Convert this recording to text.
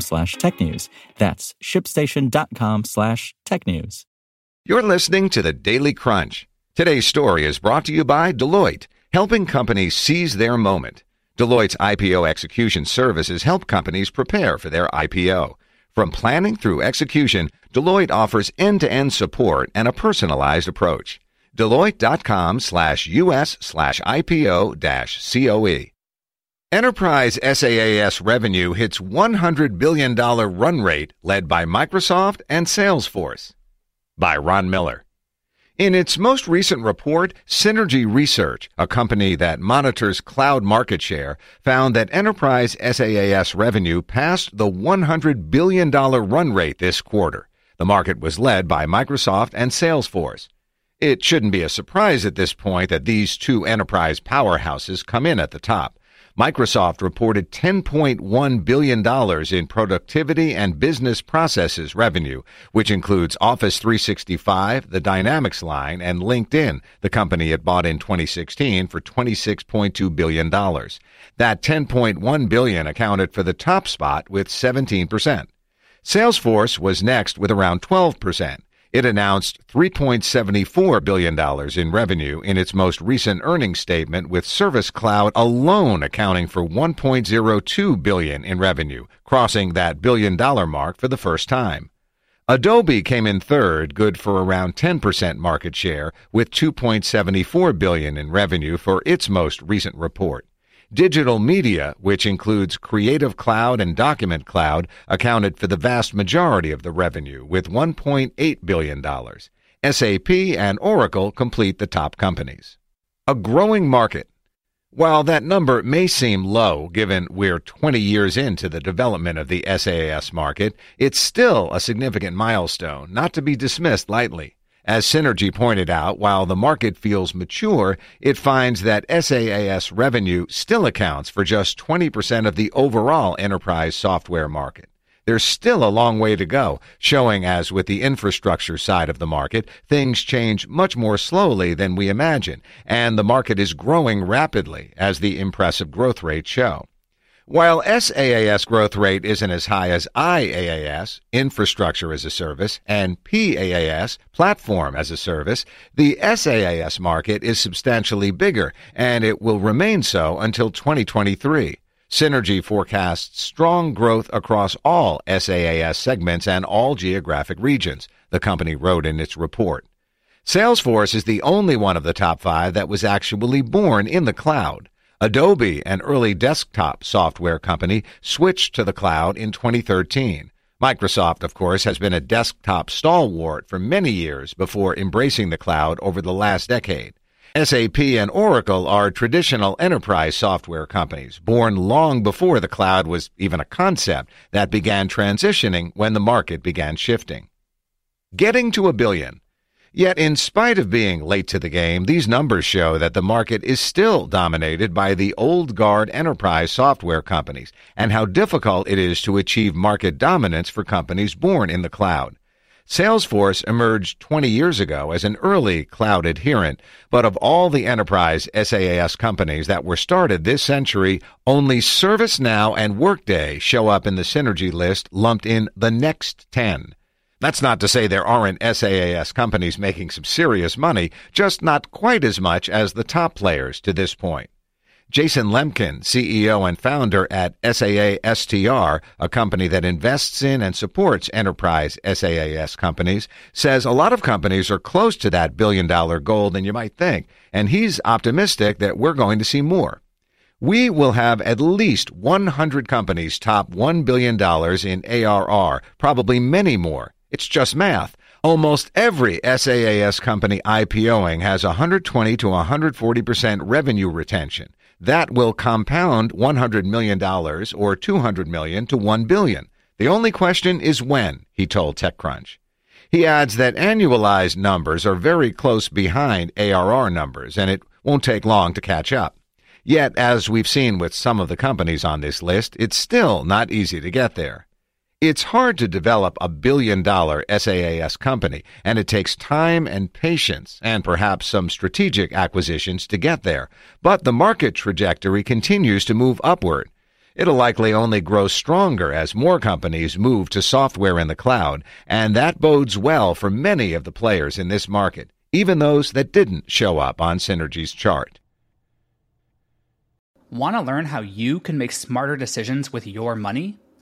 slash technews. That's shipstation.com slash tech news. You're listening to the Daily Crunch. Today's story is brought to you by Deloitte, helping companies seize their moment. Deloitte's IPO execution services help companies prepare for their IPO. From planning through execution, Deloitte offers end-to-end support and a personalized approach. Deloitte.com slash US slash IPO dash COE. Enterprise SaaS revenue hits $100 billion run rate led by Microsoft and Salesforce. By Ron Miller. In its most recent report, Synergy Research, a company that monitors cloud market share, found that enterprise SaaS revenue passed the $100 billion run rate this quarter. The market was led by Microsoft and Salesforce. It shouldn't be a surprise at this point that these two enterprise powerhouses come in at the top. Microsoft reported $10.1 billion in productivity and business processes revenue, which includes Office 365, the Dynamics line, and LinkedIn, the company it bought in 2016 for $26.2 billion. That 10.1 billion accounted for the top spot with 17%. Salesforce was next with around 12%. It announced $3.74 billion in revenue in its most recent earnings statement, with Service Cloud alone accounting for 1.02 billion in revenue, crossing that billion dollar mark for the first time. Adobe came in third, good for around 10% market share, with 2.74 billion in revenue for its most recent report. Digital media, which includes Creative Cloud and Document Cloud, accounted for the vast majority of the revenue with $1.8 billion. SAP and Oracle complete the top companies. A growing market. While that number may seem low given we're 20 years into the development of the SaaS market, it's still a significant milestone, not to be dismissed lightly. As Synergy pointed out, while the market feels mature, it finds that SaaS revenue still accounts for just 20% of the overall enterprise software market. There's still a long way to go, showing as with the infrastructure side of the market, things change much more slowly than we imagine, and the market is growing rapidly, as the impressive growth rates show. While SaaS growth rate isn't as high as IaaS, infrastructure as a service, and PaaS, platform as a service, the SaaS market is substantially bigger, and it will remain so until 2023. Synergy forecasts strong growth across all SaaS segments and all geographic regions, the company wrote in its report. Salesforce is the only one of the top five that was actually born in the cloud. Adobe, an early desktop software company, switched to the cloud in 2013. Microsoft, of course, has been a desktop stalwart for many years before embracing the cloud over the last decade. SAP and Oracle are traditional enterprise software companies, born long before the cloud was even a concept that began transitioning when the market began shifting. Getting to a billion. Yet, in spite of being late to the game, these numbers show that the market is still dominated by the old guard enterprise software companies and how difficult it is to achieve market dominance for companies born in the cloud. Salesforce emerged 20 years ago as an early cloud adherent, but of all the enterprise SaaS companies that were started this century, only ServiceNow and Workday show up in the Synergy list lumped in the next 10. That's not to say there aren't SaaS companies making some serious money, just not quite as much as the top players to this point. Jason Lemkin, CEO and founder at SaaStr, a company that invests in and supports enterprise SaaS companies, says a lot of companies are close to that billion dollar goal than you might think, and he's optimistic that we're going to see more. We will have at least 100 companies top $1 billion in ARR, probably many more, It's just math. Almost every SaaS company IPOing has 120 to 140% revenue retention. That will compound $100 million or 200 million to 1 billion. The only question is when, he told TechCrunch. He adds that annualized numbers are very close behind ARR numbers, and it won't take long to catch up. Yet, as we've seen with some of the companies on this list, it's still not easy to get there. It's hard to develop a billion dollar SaaS company, and it takes time and patience and perhaps some strategic acquisitions to get there. But the market trajectory continues to move upward. It'll likely only grow stronger as more companies move to software in the cloud, and that bodes well for many of the players in this market, even those that didn't show up on Synergy's chart. Want to learn how you can make smarter decisions with your money?